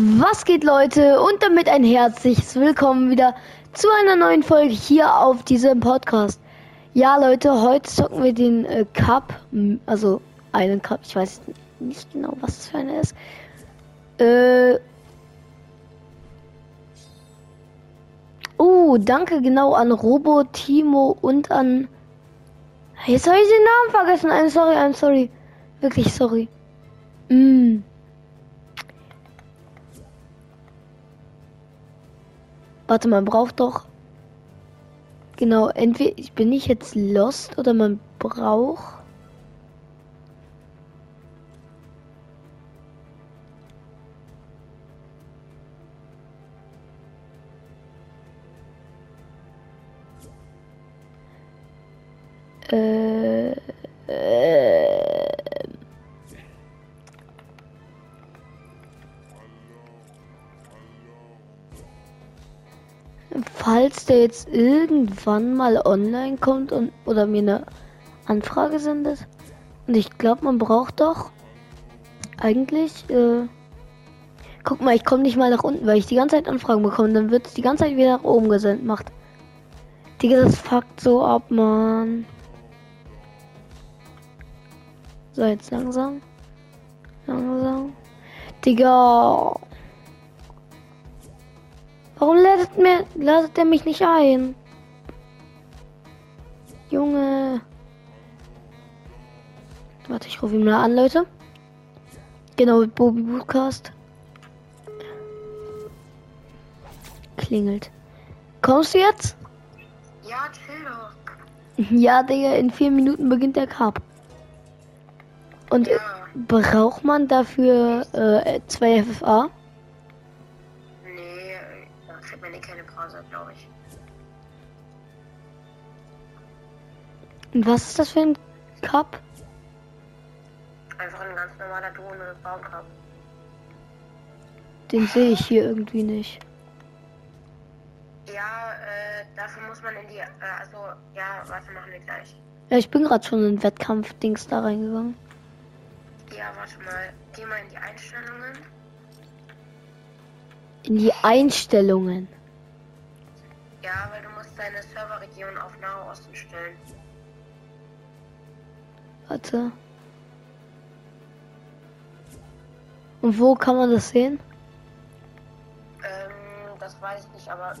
Was geht Leute und damit ein herzliches Willkommen wieder zu einer neuen Folge hier auf diesem Podcast. Ja Leute, heute zocken wir den äh, Cup, also einen Cup, ich weiß nicht genau was das für einer ist. Äh, oh, danke genau an Robo, Timo und an... Jetzt habe ich den Namen vergessen, I'm sorry, I'm sorry. Wirklich sorry. Mm. Warte, man braucht doch. Genau, entweder bin ich jetzt lost oder man braucht. Äh, falls der jetzt irgendwann mal online kommt und oder mir eine Anfrage sendet. Und ich glaube, man braucht doch eigentlich. Äh, guck mal, ich komme nicht mal nach unten, weil ich die ganze Zeit Anfragen bekomme. Dann wird es die ganze Zeit wieder nach oben gesendet. Macht. Digga, das fuckt so ab, Mann. So, jetzt langsam. Langsam. Digga. Mir, ladet er mich nicht ein? Junge. Warte, ich rufe ihn mal an, Leute. Genau, mit Bobby Broadcast. Klingelt. Kommst du jetzt? Ja, doch. Ja, Digga, in vier Minuten beginnt der Cup. Und Ja. braucht man dafür äh, zwei FFA? Und was ist das für ein Cup? Einfach ein ganz normaler Drohne Baumcup. Den sehe ich hier irgendwie nicht. Ja, äh, dafür muss man in die, äh, also, ja, warte, machen wir gleich. Ja, ich bin gerade schon in Wettkampf-Dings da reingegangen. Ja, warte mal, geh mal in die Einstellungen. In die Einstellungen. Ja, weil du musst deine Serverregion auf Nahe Osten stellen. Warte. Und wo kann man das sehen? Ähm, das weiß ich nicht, aber,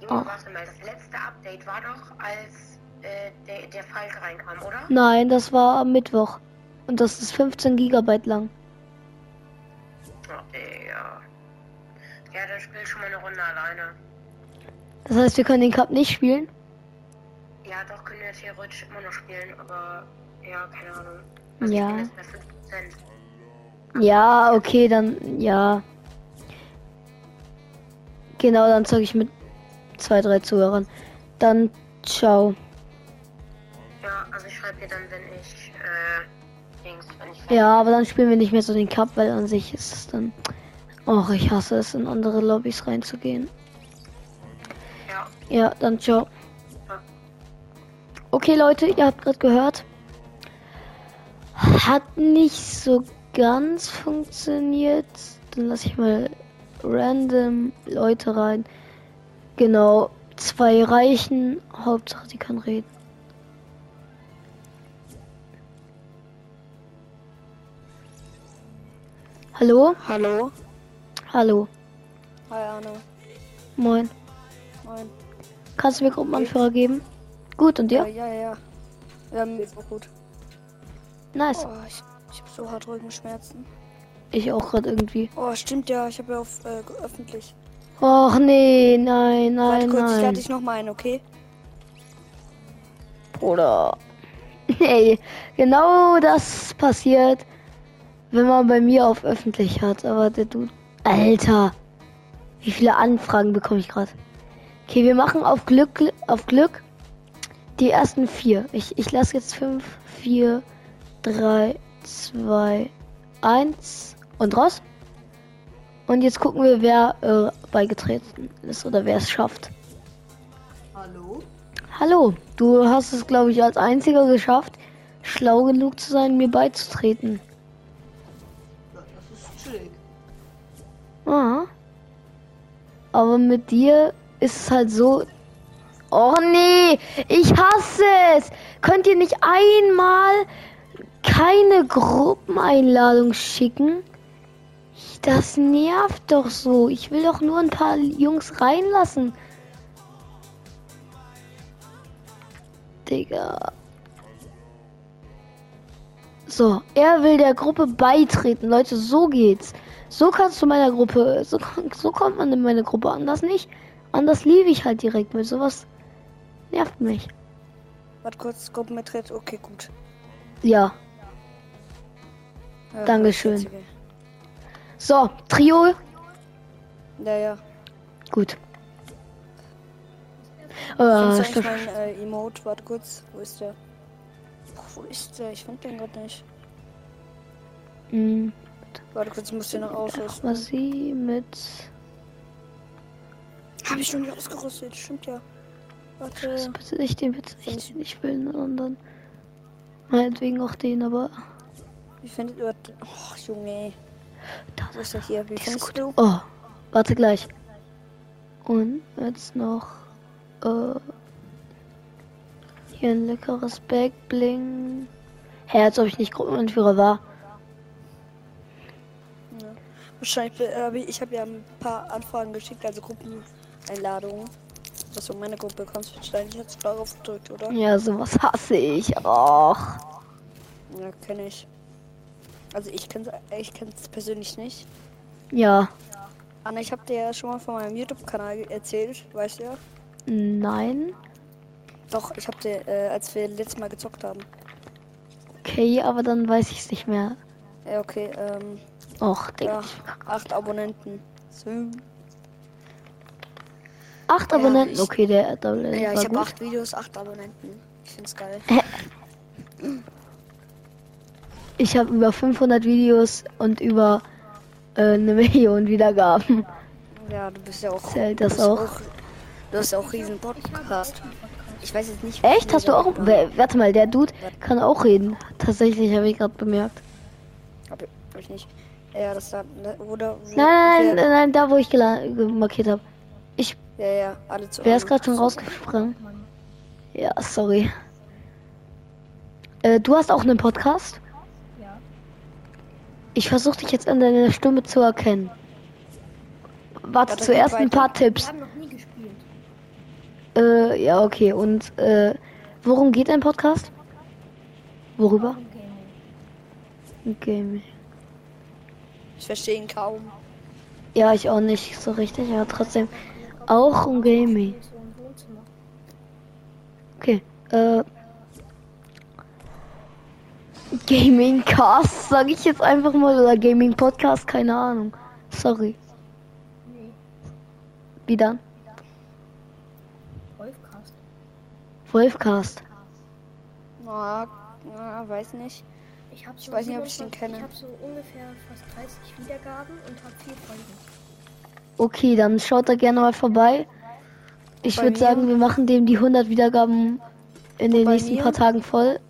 Junge, Oh. warte mal, das letzte Update war doch, als, äh, der, der Falk reinkam, oder? Nein, das war am Mittwoch. Und das ist 15 Gigabyte lang. Oh, Digga. Ja, dann spiel schon mal eine Runde alleine. Das heißt, wir können den Cup nicht spielen? Ja, doch, können wir theoretisch immer noch spielen, aber ja, keine Ahnung. Also Ja. Ich bin jetzt bei 5%. Ja, okay, dann ja. Genau, dann zeige ich mit zwei, drei Zuhörern. Dann ciao. Ja, also ich schreibe dir dann, wenn ich, äh, Dings, wenn ich Ja, aber dann spielen wir nicht mehr so den Cup, weil an sich ist es dann. Och, ich hasse es, in andere Lobbys reinzugehen. Ja, Ja, dann ciao. Ja. Okay, Leute, ihr habt gerade gehört. Hat nicht so ganz funktioniert. Dann lasse ich mal random Leute rein. Genau, zwei reichen. Hauptsache, die kann reden. Hallo? Hallo. Hallo. Hi Arne. Moin. Moin. Kannst du mir Gruppenanführer geben? Gut, und dir? Ja, ja, ja. Ja, mir ist auch gut. Nice. Oh, ich, ich habe so hart Rückenschmerzen. Ich auch gerade irgendwie. Oh, stimmt ja. Ich habe ja auf äh, öffentlich. Och nee, nein, Warte nein, kurz, ich lade nein. dich noch mal ein, okay? Bruder. Hey, genau das passiert, wenn man bei mir auf öffentlich hat. Aber der Dude. Alter. Wie viele Anfragen bekomme ich gerade? Okay, wir machen auf Glück, auf Glück die ersten vier. Ich, ich lasse jetzt fünf, vier, drei, zwei, eins und raus. Und jetzt gucken wir, wer äh, beigetreten ist oder wer es schafft. Hallo? Hallo, du hast es, glaube ich, als einziger geschafft, schlau genug zu sein, mir beizutreten. Das ist chillig. Ah. Aber mit dir ist es halt so. Oh nee, ich hasse es. Könnt ihr nicht einmal keine Gruppeneinladung schicken? Das nervt doch so. Ich will doch nur ein paar Jungs reinlassen. Digga. So, er will der Gruppe beitreten. Leute, so geht's. So kannst du meiner Gruppe, so, so kommt man in meine Gruppe. Anders nicht. Anders liebe ich halt direkt mit sowas. Nervt mich. Warte kurz, Gruppenmittritt. Okay, gut. Ja. Ja, Dankeschön. So, Trio. Ja, ja. Gut. Äh, stopp. mein äh, Emote? Warte kurz. Wo ist der? Boah, wo ist der? Ich finde den gerade nicht. Hm, Warte kurz, ich muss den noch ausrüsten. was sie mit. Habe ich noch nicht ausgerüstet, stimmt ja. Warte. Bitte nicht den, bitte nicht den. Ich will einen anderen. Meinetwegen auch den, aber. Wie findet ihr. Oh, Junge. Da, Wo ist der hier? Wie findest gut. du? Oh, warte gleich. Und jetzt noch. Äh, hier ein leckeres Backbling. Hä, als ob ich nicht Gruppenanführer war. Wahrscheinlich, be- äh, ich habe ja ein paar Anfragen geschickt, also Gruppeneinladungen. Dass du meine Gruppe kommst, wahrscheinlich jetzt darauf gedrückt, oder? Ja, sowas hasse ich. Och. Ja, kenne ich. Also ich kenn's, ich kenn's persönlich nicht. Ja. Anna, ich habe dir ja schon mal von meinem YouTube-Kanal erzählt, weißt du ja? Nein. Doch, ich habe dir, äh, als wir letztes Mal gezockt haben. Okay, aber dann weiß ich es nicht mehr. Ja, okay, ähm, Och, ja, acht Abonnenten. So. Acht Ja, Abonnenten. ich- okay, der, der, Ja, ich habe acht Videos, acht Abonnenten. Ich find's geil. Ich habe über 500 Videos und über äh, eine Million Wiedergaben. Ja, du bist ja auch. Zählt du das bist auch? Du hast ja auch riesen Podcast. Ich weiß jetzt nicht. Echt? Hast du auch? Warte mal, der Dude kann auch reden. Tatsächlich habe ich gerade bemerkt. Hab ich, nicht. Ja, das da. ne, Oder. Nein, nein, nein, nein, da wo ich markiert habe. Ich, Ja, ja, alle zu. wer ist gerade schon rausgesprungen? Ja, sorry. Äh, du hast auch einen Podcast? Ja. Ich versuche dich jetzt an deiner Stimme zu erkennen. Warte, Warte, zuerst ein paar Tipps. haben noch nie gespielt. Äh, ja, okay. Und äh, worum geht dein Podcast? Worüber? Warum Gaming? Gaming. Ich verstehe ihn kaum. Ja, ich auch nicht so richtig, aber trotzdem auch um Gaming. Okay. Äh, Gaming Cast, sag ich jetzt einfach mal, oder Gaming Podcast, keine Ahnung. Sorry. Nee, Wie dann? Wolfcast. Wolfcast. Na, na, weiß nicht. Ich habe so Ich weiß nicht, ob ich den 27 kenne. Ich habe so ungefähr fast 30 Wiedergaben und habe vier Folgen. Okay, dann schaut da gerne mal vorbei. Ich würde sagen, wir machen dem die 100 Wiedergaben in den nächsten mir? paar Tagen voll.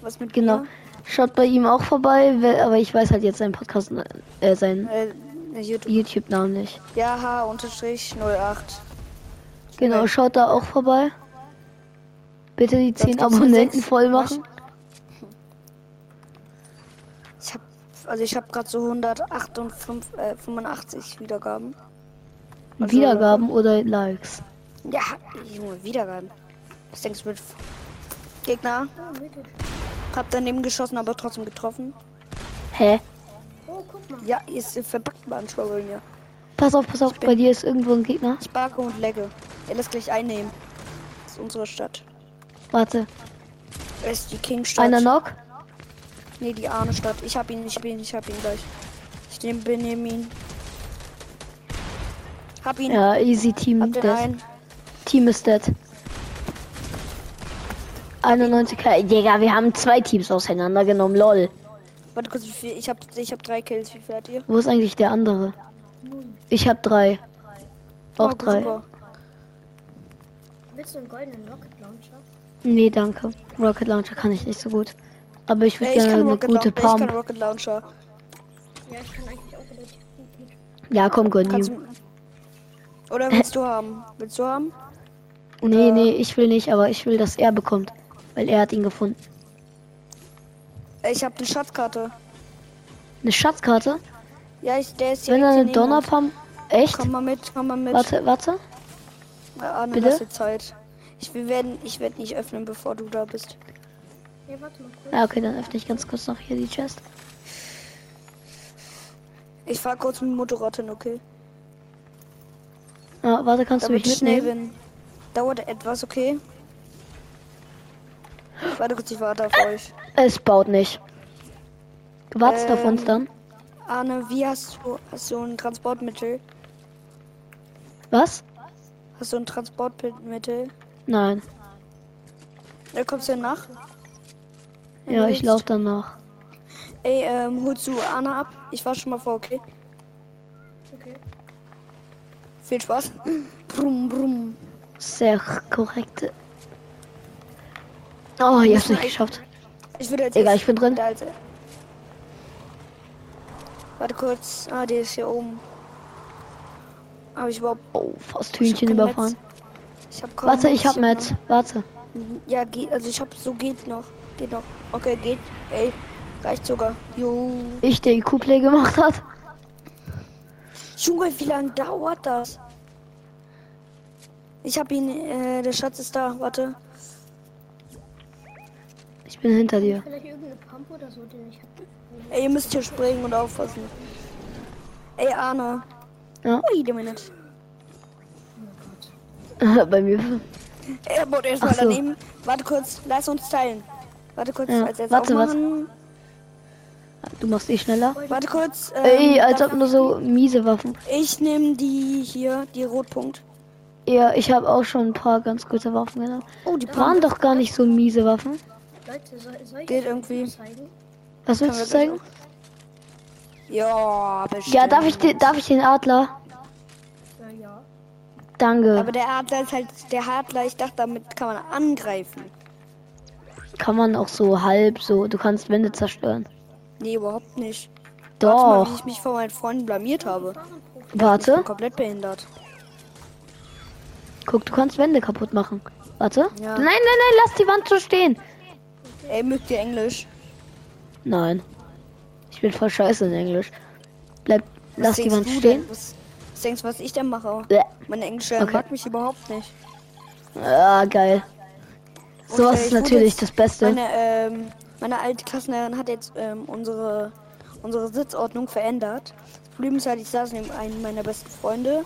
Was mit Genau. mir? Schaut bei ihm auch vorbei, wer- aber ich weiß halt jetzt seinen Podcast, äh, seinen Äh, YouTube. YouTube-Namen nicht. Ja, H-08. Genau, schaut da auch vorbei. Bitte die Das 10 gibt's mit Abonnenten voll machen. Ich hab, also ich habe gerade so 185 äh, 85 Wiedergaben. Also- Wiedergaben oder Likes. Ja, Junge, Wiedergaben. Was denkst du mit Gegner? Wirklich. Hab daneben geschossen, aber trotzdem getroffen. Hä? Oh, guck mal. Ja, ist verpackt manchmal bei mir. Pass auf, pass auf, bei dir ist irgendwo ein Gegner. Ich barke und legge. Er lässt gleich einnehmen. Das ist unsere Stadt. Warte, Das ist die Kingstadt. einer Knock. Nee, die arme Stadt. Ich hab ihn, ich hab ihn, ich hab ihn gleich. Ich nehm, benehm ihn. Hab ihn. Ja, easy Team. Hab den. Team ist dead. 91 K. Digga, wir haben zwei Teams auseinandergenommen, lol. Warte kurz, wie viel? Ich hab, ich hab drei Kills. Wie viel hat ihr? Wo ist eigentlich der andere? Ich habe drei. Auch Oh, drei. super. Willst du einen goldenen Rocket Launcher? Nee, danke. Rocket Launcher kann ich nicht so gut. Aber ich würde ich gerne kann eine Rocket gute Launcher. Ich kann Pump. Rocket Launcher. Ja, ich kann eigentlich auch relativ gut mit. Ja, komm, gönn Kannst oder willst du haben? Willst du haben? Nee, nee, ich will nicht, aber ich will, dass er bekommt. Weil er hat ihn gefunden. Ich habe eine Schatzkarte. Eine Schatzkarte? Ja, ich, der ist Wenn er hier eine. Donnerpump. Echt? Komm mal mit, komm mal mit. Warte, warte. Ja, Arne, bitte? lass dir Zeit. Ich, wir werden, ich werde nicht öffnen, bevor du da bist. Ja, warte mal kurz. Ja, okay, dann öffne ich ganz kurz noch hier die Chest. Ich fahr kurz mit dem Motorrad hin, okay? Ja, warte, kannst du Damit mich ich schnell mitnehmen? bin. Dauert etwas, okay? Warte kurz, ich warte auf euch. Es baut nicht. Du wartest auf uns Ähm. dann? Arne, wie hast du, hast du ein Transportmittel? Was? Hast du ein Transportmittel? Nein. Da kommst du nach? Ja, ich laufe danach. Ey, ähm, holst du Arne ab? Ich fahr schon mal vor, okay? Okay. Viel Spaß. Brumm, brumm. Sehr korrekte. Oh, ich hab's nicht geschafft. Ich würde jetzt. Egal, ich bin drin. Der Alte. Warte kurz. Ah, der ist hier oben. Habe ich überhaupt. Oh, fast Hühnchen überfahren. Ich hab Warte, ich hab Metz. Warte. Junge. Ja, geht. Also ich hab so geht noch. Geht noch. Okay, geht. Ey, reicht sogar. Jo. Ich, der IQ-Play gemacht hat. Junge, wie lange dauert das? Ich hab ihn. Äh, der Schatz ist da. Warte. Ich bin hinter dir. Vielleicht irgendeine Pump oder so, den ich hab. Ey, ihr müsst hier springen und aufpassen. Ey, Arne. Ja. Wait a minute. Bei mir. Er baut erstmal Ach so. daneben. Warte kurz, lass uns teilen. Warte kurz, Ja, als jetzt warte, was? aufmachen. Du machst eh schneller. Warte kurz. ähm, Ey, als ob nur so miese Waffen. Ich nehme die hier, die Rotpunkt. Ja, ich habe auch schon ein paar ganz gute Waffen genommen. Oh, die Waren doch gar nicht so miese Waffen. Leute, soll, soll ich Geht irgendwie. was zeigen? Was willst du zeigen? Ja, bestimmt. Ja, darf ich, den, darf ich den Adler? Ja, ja. Danke. Aber der Adler ist halt der Adler. Ich dachte, damit kann man angreifen. Kann man auch so halb so. Du kannst Wände zerstören. Nee, überhaupt nicht. Warte mal, wie Doch. ich mich vor meinen Freunden blamiert habe. Ich bin Warte. komplett behindert. Guck, du kannst Wände kaputt machen. Warte. Ja. Nein, nein, nein, lass die Wand so stehen. Ey, mögt ihr Englisch? Nein. Ich bin voll scheiße in Englisch. Bleib, Was lass du stehen. Was, was denkst du, was ich denn mache? Bäh. Mein Englisch Okay. mag mich überhaupt nicht. Ah, geil. Und, Sowas äh, ist natürlich das Beste. Meine, ähm, meine alte Klassenlehrerin hat jetzt ähm, unsere, unsere Sitzordnung verändert. Das Problem ist halt, ich saß neben einem meiner besten Freunde.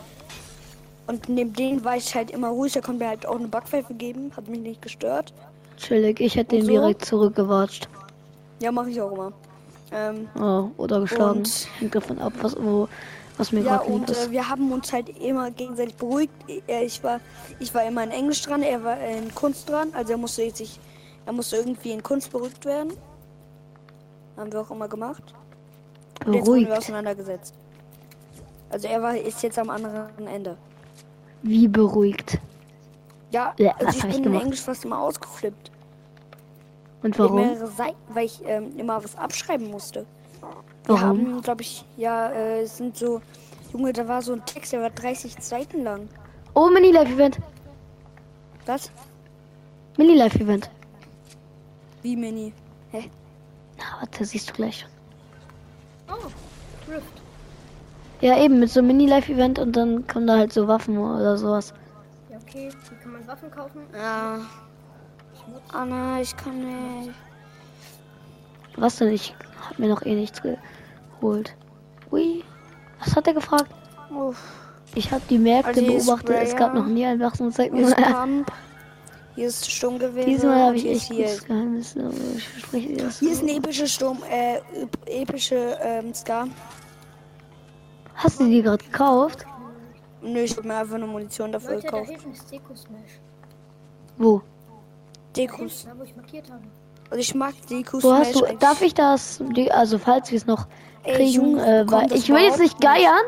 Und neben denen war ich halt immer ruhig. Da konnte mir halt auch eine Backpfeife geben. Hat mich nicht gestört. Chillig, ich hätte den Und so? direkt zurückgewatscht. Ja, mache ich auch immer. Ähm, Oh, oder geschlagen. Und- Hängt davon ab, was, wo, was mir ja, gerade und ist. äh, wir haben uns halt immer gegenseitig beruhigt. Er, ich, war, ich war immer in Englisch dran, er war in Kunst dran. Also er musste sich, er musste irgendwie in Kunst beruhigt werden. Haben wir auch immer gemacht. Und jetzt wurden wir Beruhigt. auseinandergesetzt. Also er war, ist jetzt am anderen Ende. Wie beruhigt. Ja, Ja, also ich bin in? Englisch fast immer ausgeflippt. Und warum? mehrere Seiten, weil ich ähm, immer was abschreiben musste. Wir Warum? haben, glaube ich, ja, äh, es sind so, Junge, da war so ein Text, der war 30 Seiten lang. Oh, Mini-Live-Event. Was? Mini-Live-Event. Wie Mini? Hä? Na, warte, siehst du gleich. Oh, Rift. Ja, eben, mit so einem Mini-Live-Event und dann kommen da halt so Waffen oder sowas. Okay. Wie kann man Waffen kaufen? Ja. Anna, ich kann nicht. Was denn? Ich hab mir noch eh nichts geholt. Ui. Was hat er gefragt? Uff. Ich habe die Märkte Also beobachtet. Es gab Sprayer. noch nie ein Hier ist Wachstumszeitpunkt. Pump. Hier ist Sturmgewehr. Diesmal habe ich hier echt ist hier. gutes Geheimnis. Ich verspreche dir das. Hier ist eine epische Sturm, äh, ep- epische ähm, Ska. Hast du die gerade gekauft? Nö, ich habe mir einfach eine Munition dafür Leute, da gekauft. hinten ist Deko Smash. Wo? Dekus. Da, wo ich markiert habe. Also ich mag Dekus. Wo hast du? Darf ich das? Die, also falls wir es noch Ey, kriegen, Junge, äh, bekomm weil ich will jetzt nicht geiern,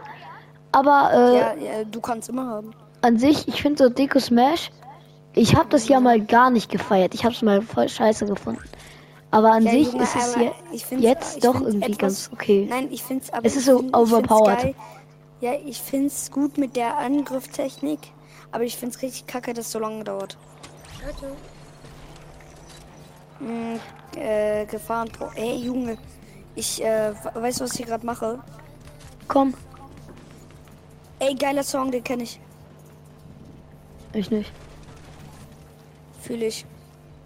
aber äh, Ja, ja, du kannst immer haben. an sich, ich finde so Deko Smash, ich habe das ja mal gar nicht gefeiert. Ich habe es mal voll scheiße gefunden. Aber an Ja, sich Junge, ist es je, ich jetzt ich doch irgendwie etwas- ganz okay. Nein, ich find's aber. Es ist ich so ich overpowered. geil. Ja, ich find's gut mit der Angriffstechnik, aber ich find's richtig kacke, dass es so lange dauert. Leute, Hm, äh, Gefahren. Ey, Junge, ich, äh, we- weißt du, was ich gerade mache? Komm. Ey, geiler Song, den kenne ich. Ich nicht. Fühle ich.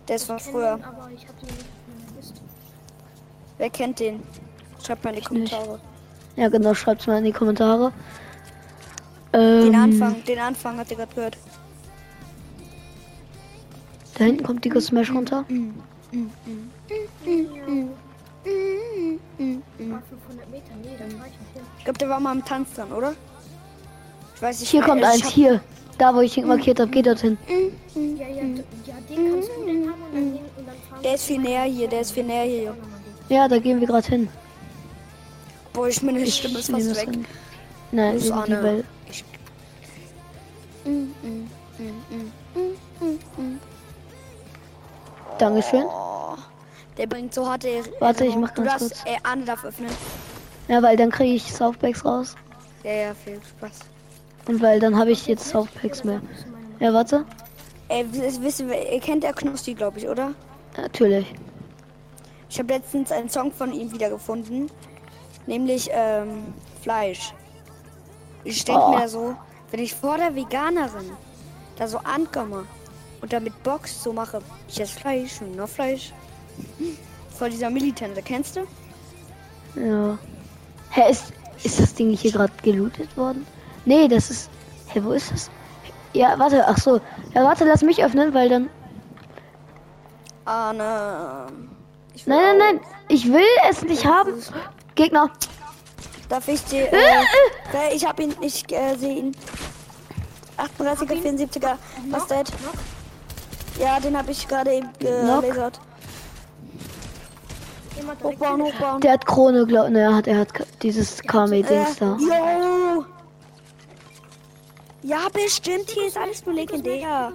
Der ist von früher. den. Wer kennt den? Schreibt mal in die Ich nicht. Ja, genau, schreibt's mal in die Kommentare. Den Ähm, Anfang, den Anfang hat ihr gerade gehört. Da hinten kommt die Smash runter. War 500 Meter, nee, da war ich glaube, der war mal im Tanz dann, oder? Ich weiß nicht. Hier mehr. kommt eins, hab- hier. Da, wo ich ihn markiert habe, geht dorthin. Ja, ja, d- ja, den kannst du den haben und dann, den, und dann fahren Der ist viel näher hier, der ist viel näher hier. Ja, da gehen wir gerade hin. Boah, ich meine Stimme ist fast weg. Nein, die Arne. Welt. Ich- Dankeschön. Oh, der bringt so harte. Warte, ich mach Du ganz darfst, kurz. äh, Arne darf öffnen. Ja, weil dann kriege ich Softpacks raus. Ja, ja, viel Spaß. Und weil dann habe ich jetzt Softpacks mehr. Ja, warte. Ey, wisst wisst ihr, ihr kennt der Knossi, glaube ich, oder? Natürlich. Ich habe letztens einen Song von ihm wiedergefunden. Nämlich ähm, Fleisch. Ich denke Oh. mir so, wenn ich vor der Veganerin da so ankomme und damit Box so mache, ich esse Fleisch und noch Fleisch. Vor dieser Militante, kennst du? Ja. Hä, ist, ist das Ding hier gerade gelootet worden? Nee, das ist. Hä, wo ist das? Ja, warte, ach so. Ja, warte, lass mich öffnen, weil dann. Arne. Ich will Nein, nein, nein. Ich will es nicht haben. Gegner. Darf ich dir. Äh, weil ich hab ihn, ich äh, sehe ihn. 38er, 74er. Was ist das? Ja, den habe ich gerade eben gelasert. Hochbauen, hochbauen. Der hat Krone, glaub. Ne, er hat, er hat dieses Kame-Dings da. Yo! Ja, bestimmt. Hier ist alles nur legendär.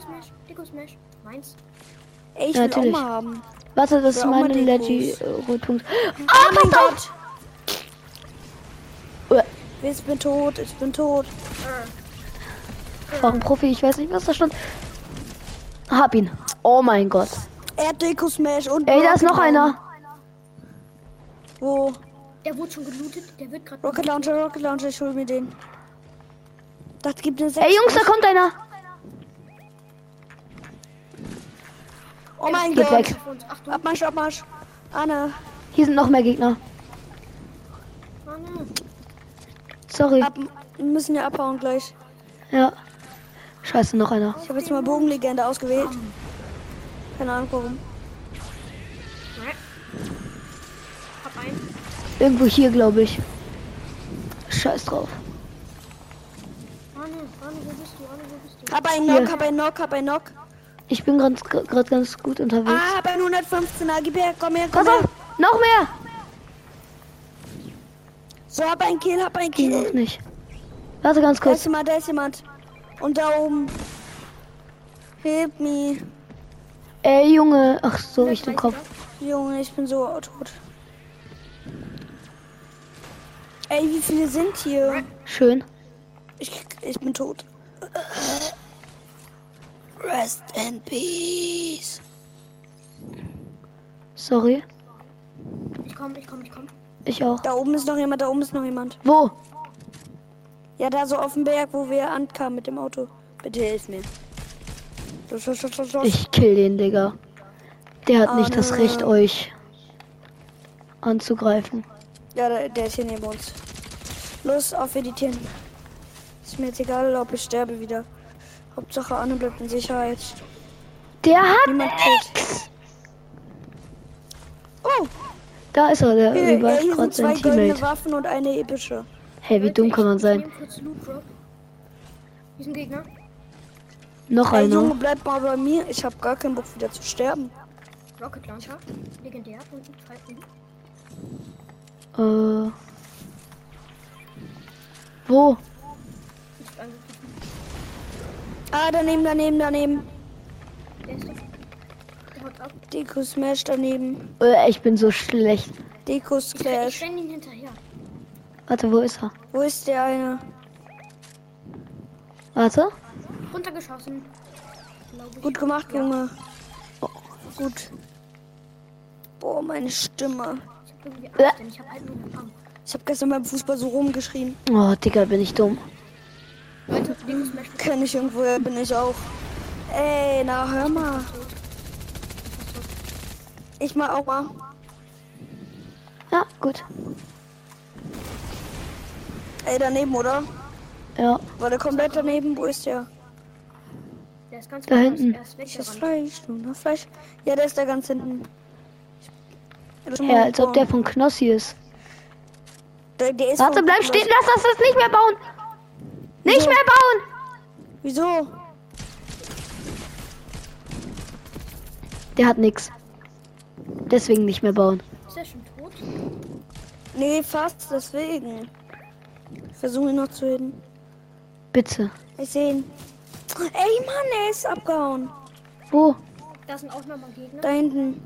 Meins. Ey, ich Ja, will auch natürlich. mal haben. Warte, das ist auch meine den Leggy Gruß. äh, Rotpunkt. Oh Ah, mein! Gott. Ich bin tot, ich bin tot. War ein Profi, ich weiß nicht, was da stand. Hab ihn. Oh mein Gott. Er hat Deko Smash und. Ey, da ist noch einer. Wo? Der wurde schon gelootet, der wird gerade. Rocket Launcher, Rocket Launcher, ich hol mir den. Das gibt eine 6. Ey, Jungs, da kommt einer. Oh mein Geht Gott. weg. Achtung, Abmarsch, Abmarsch. Anne, Hier sind noch mehr Gegner. Sorry. ab, wir müssen ja abhauen gleich. Ja. Scheiße, noch einer. Ich habe jetzt mal Bogenlegende ausgewählt. Keine Ahnung warum. Hab einen. Irgendwo hier, glaube ich. Scheiß drauf. Arne, Arne, wo bist du? Arne, wo bist du? Hab einen. Knock, hab einen Knock, hab einen Knock. Ich bin gerade ganz gut unterwegs. Ah, hab einen 115er. Gib her, komm her, komm Pass her. auf! Noch mehr! So, hab einen Kill, hab Ging Kill. auch nicht. Warte ganz Da ist kurz. jemand, da ist jemand. Und da oben. Hilf me. Ey, Junge. Ach so, ich den Kopf. Junge, ich bin so tot. Ey, wie viele sind hier? Schön. Ich, ich bin tot. Rest in peace. Sorry. Ich komm, ich komm, ich komm. Ich auch. Da oben ist noch jemand, da oben ist noch jemand. Wo? Ja, da so auf dem Berg, wo wir ankamen mit dem Auto. Bitte hilf mir. Los, los, los. Ich kill den, Digga. Der hat nicht das Arne. Recht, euch anzugreifen. Ja, der, der ist hier neben uns. Los, auf editieren. Ist mir jetzt egal, ob ich sterbe wieder. Hauptsache Anne bleibt in Sicherheit. Der hat Niemand killt. nix. Oh, Da ist er, der hier, äh, überrascht gerade sind zwei sein goldene Teammate. Waffen und eine epische. Hey, wie dumm kann man sein? Hier ist ein Gegner. Noch Ey, Junge, einer. bleib mal bei mir. Ich hab gar keinen Bock wieder zu sterben. Rocket Launcher. Legendär. Und Falken. Äh. Wo? Ah, daneben, daneben, daneben. Der ist. Deko Smash daneben. Äh, ich bin so schlecht. Deko Ich, ich Splash. renn ihn hinterher. Warte, wo ist er? Wo ist der eine? Warte. Runtergeschossen. Ich. Gut gemacht, Junge. Gut. Boah, meine Stimme. Ich hab irgendwie Äh. Angst, denn ich hab halt. Ich habe gestern beim Fußball so rumgeschrien. Oh, Digga, bin ich dumm. Leute, Smash Kenn ich irgendwoher, bin ich auch. Ey, na hör mal. Ich mal auch mal. Ja, gut. Ey, daneben, oder? Ja, War der komplett daneben? Wo ist der? Der ist ganz Da hinten. Er ist Ich das. Fleisch, nur Fleisch. Ja, der ist da ganz hinten. Ja, als ob der von Knossi ist. der, der ist Warte, bleib stehen, lass das jetzt nicht mehr bauen. Nicht Wieso? mehr bauen. Wieso? Der hat nix. Deswegen nicht mehr bauen. Ist er schon tot? Nee, fast, deswegen. Versuche ihn noch zu hitten. Bitte. Ich sehe ihn. Ey, Mann, er ist abgehauen. Wo? Da sind auch nochmal Gegner. Da hinten.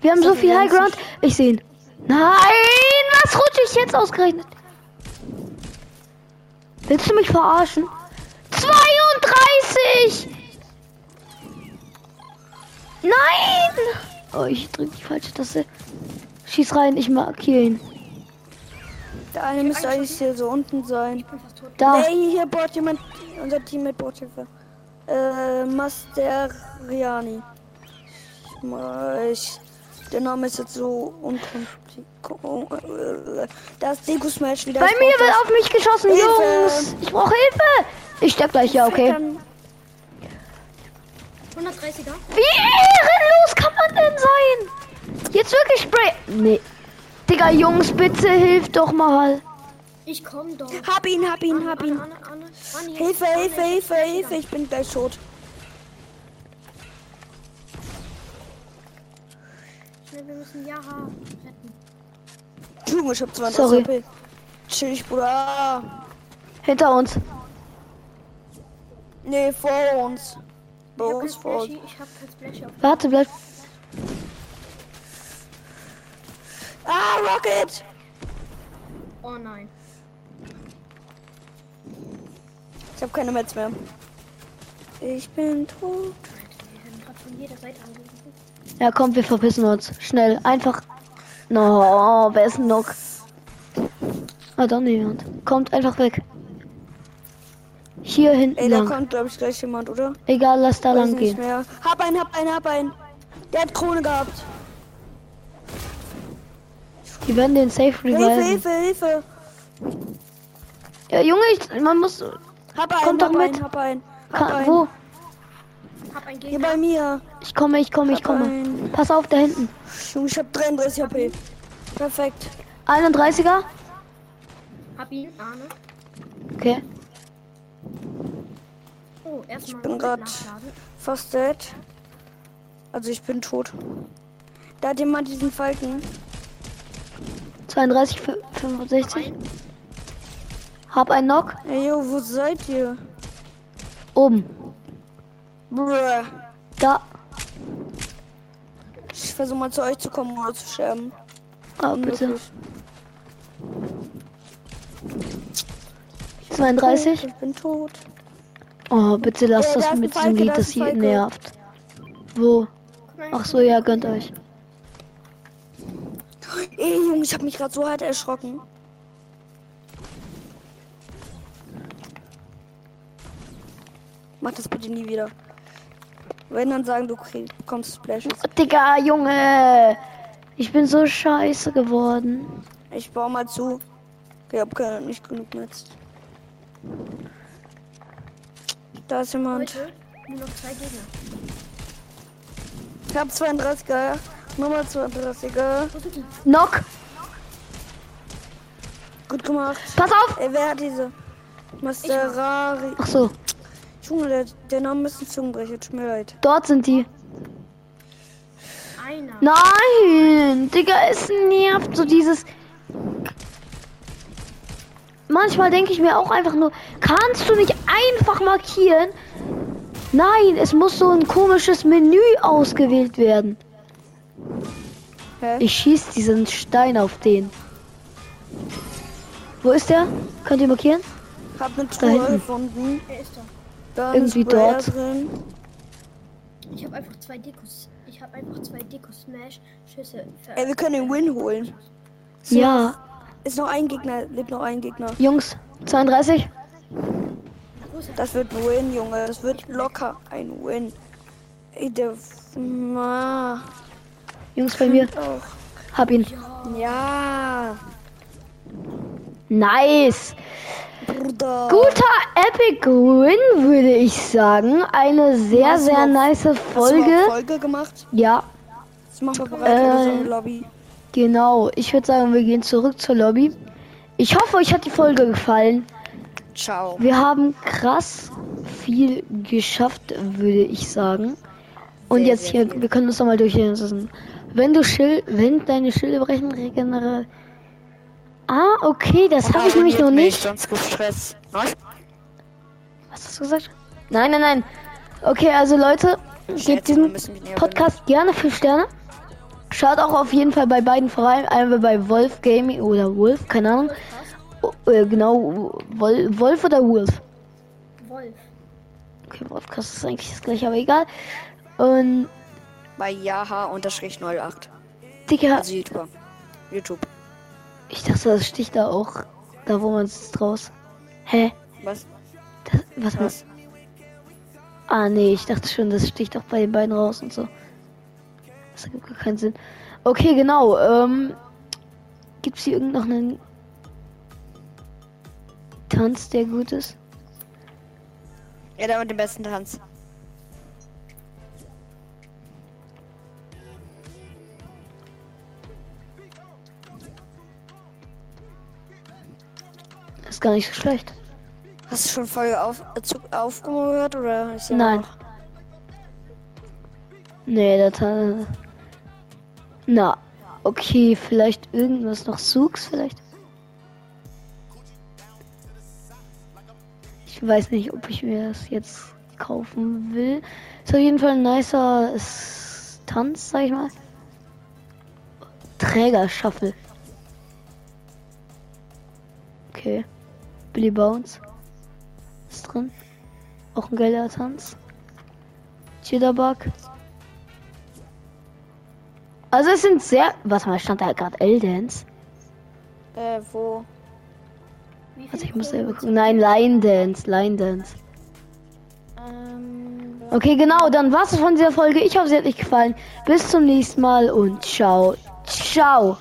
Wir haben so viel High Ground. Ich sehe ihn. Nein, was rutsche ich jetzt ausgerechnet? Willst du mich verarschen? 32! Nein! Oh, ich drücke die falsche Taste. Schieß rein, ich markiere ihn. Der eine müsste eigentlich hier so unten sein. Da. Nee, hier baut jemand. Unser Team mit Bordhilfe. Äh, Masteriani. Ich, mal- ich, der Name ist jetzt so unkompliziert. Da ist Deko Smash wieder. Bei mir wird das. auf mich geschossen, Hilfe! Jungs. Ich brauche Hilfe. Ich sterb gleich, ja, okay. Dann- 130er. Wie ehrenlos kann man denn sein? Jetzt wirklich Spray. Nee. Digga, Jungs, bitte hilft doch mal. Ich komm doch. Hab ihn, hab ihn, hab ihn. Anne. Hilfe, Hilfe, Hilfe, Hilfe. Ich bin gleich tot. Schnell, wir müssen Jaha retten. Junge, ich hab 20 Sorry. HP. Chillig, Bruder. Hinter uns. Nee, vor uns. Hab hab Splashy auf. Warte, bleib. Ah, Rocket! Oh nein. Ich habe keine Metz mehr. Ich bin tot. Wir werden gerade von jeder Seite angegriffen. Ja, komm, wir verpissen uns. Schnell, einfach. No, wer ist ein Nock? Ah, doch niemand. Kommt einfach weg. Hier hinten Ey, da lang. kommt, glaube ich, gleich jemand, oder? Egal, lass da Weiß lang gehen. mehr. Hab einen, hab einen, hab einen. Der hat Krone gehabt. Die werden den Safe Hilfe, reviven. Hilfe, Hilfe. Ja, Junge, ich, man muss. Hab einen, Kommt doch hab einen, mit. hab einen. Hab Kann, einen. wo? Hab einen Hier bei mir. Ich komme, ich komme, ich Hab komme. einen. Pass auf, da hinten. Junge, ich hab 33 HP. Perfekt. 31er? Hab ihn. Arne. Okay. Oh, erstmal bin nachladen. Fast dead. Also ich bin tot. Da hat jemand diesen Falken. 32, 65. Hab einen Knock. Ey, yo, wo seid ihr? Oben. Bruh. Da. Ich versuche mal zu euch zu kommen oder zu sterben. Ah, bitte. Unmöglich. 32. Ich bin tot. Oh, bitte lasst Äh, das mit diesem Lied, da das hier nervt. Wo? Ach so, ja, gönnt euch. Ey, Junge, ich habe mich gerade so hart erschrocken. Mach das bitte nie wieder. Wenn dann sagen, du bekommst Splashes. Oh, Digga, Junge. Ich bin so scheiße geworden. Ich baue mal zu. Ich hab keine, nicht genug Netz. Da ist jemand. Nur noch zwei Gegner. Ich hab 32er. Nummer 32er. Wo sind die? Knock. Gut gemacht. Pass auf. Ey, wer hat diese? Masterari. Ach so, Junge, der, der Name ist ein Zungenbrecher. Tut mir leid. dort sind die. Einer. Nein, Digga, es nervt so dieses. Manchmal denke ich mir auch einfach nur, kannst du nicht einfach markieren? Nein, es muss so ein komisches Menü ausgewählt werden. Hä? Ich schieß diesen Stein auf den. Wo ist der? Könnt ihr markieren? Hab eine Da Truhe hinten. gefunden. Er ist da. Da ist Irgendwie dort. Drin. Ich habe einfach zwei Dekos. Ich habe einfach zwei Deko-Smash-Schüsse. ver- Ey, wir können den Win holen. Ja, Ist noch ein Gegner, lebt noch ein Gegner. Jungs, 32. Wo ist er? Das wird ein Win, Junge. Das wird locker ein Win. Ey, der. Ma. Jungs bei mir. Auch. Hab ihn. Ja. Nice. Bruder. Guter Epic Win, würde ich sagen. Eine sehr, sehr nice Folge. Folge gemacht? Ja, Jetzt machen wir bereit für Äh. unsere Lobby. Genau. Ich würde sagen, wir gehen zurück zur Lobby. Ich hoffe, euch hat die Folge gefallen. Ciao. Wir haben krass viel geschafft, würde ich sagen. Und Sehr, jetzt sehr hier, viel. wir können uns nochmal durchlesen. Wenn du Schild, wenn deine Schilde brechen, regeneriere. Ah, okay, das habe ich nämlich noch nicht. Sonst Stress. Was? Was hast du gesagt? Nein, nein, nein. Okay, also Leute, gebt diesem Podcast gerne 5 Sterne. Schaut auch auf jeden Fall bei beiden vorbei. Einmal bei Wolf Gaming oder Wolf, keine Ahnung. Oh, äh, genau, Wol Wolf oder Wolf? Wolf. Okay, Wolfcast ist eigentlich das gleiche, aber egal. Und, Bei Jaha-08. Digga, Also YouTuber. YouTube. ich dachte, das sticht da auch. Da, wo man es draus. Hä? Was? Das, was? Was? Ah, nee, ich dachte schon, das sticht auch bei den beiden raus und so. Das ergibt gar keinen Sinn. Okay, genau. Ähm, Gibt es hier irgend noch einen Tanz, der gut ist? Ja, der mit dem besten Tanz. Ist gar nicht so schlecht. Hast du schon Folge auf, äh, aufgehört oder Nein. noch- Nee, der Tanz. Na, okay, vielleicht irgendwas noch Suchs, vielleicht? Ich weiß nicht, ob ich mir das jetzt kaufen will. Ist auf jeden Fall ein nicer Tanz, sag ich mal. Träger-Shuffle. Okay. Billy Bounce. Ist drin. Auch ein geiler Tanz. Jitterbug. Also es sind sehr... Was mal, stand da gerade L-Dance? Äh, wo? Also ich muss selber gucken. Nein, Line Dance, Line Dance. Ähm, Okay, genau, dann war's es von dieser Folge. Ich hoffe, sie hat euch gefallen. Bis zum nächsten Mal und ciao. Ciao.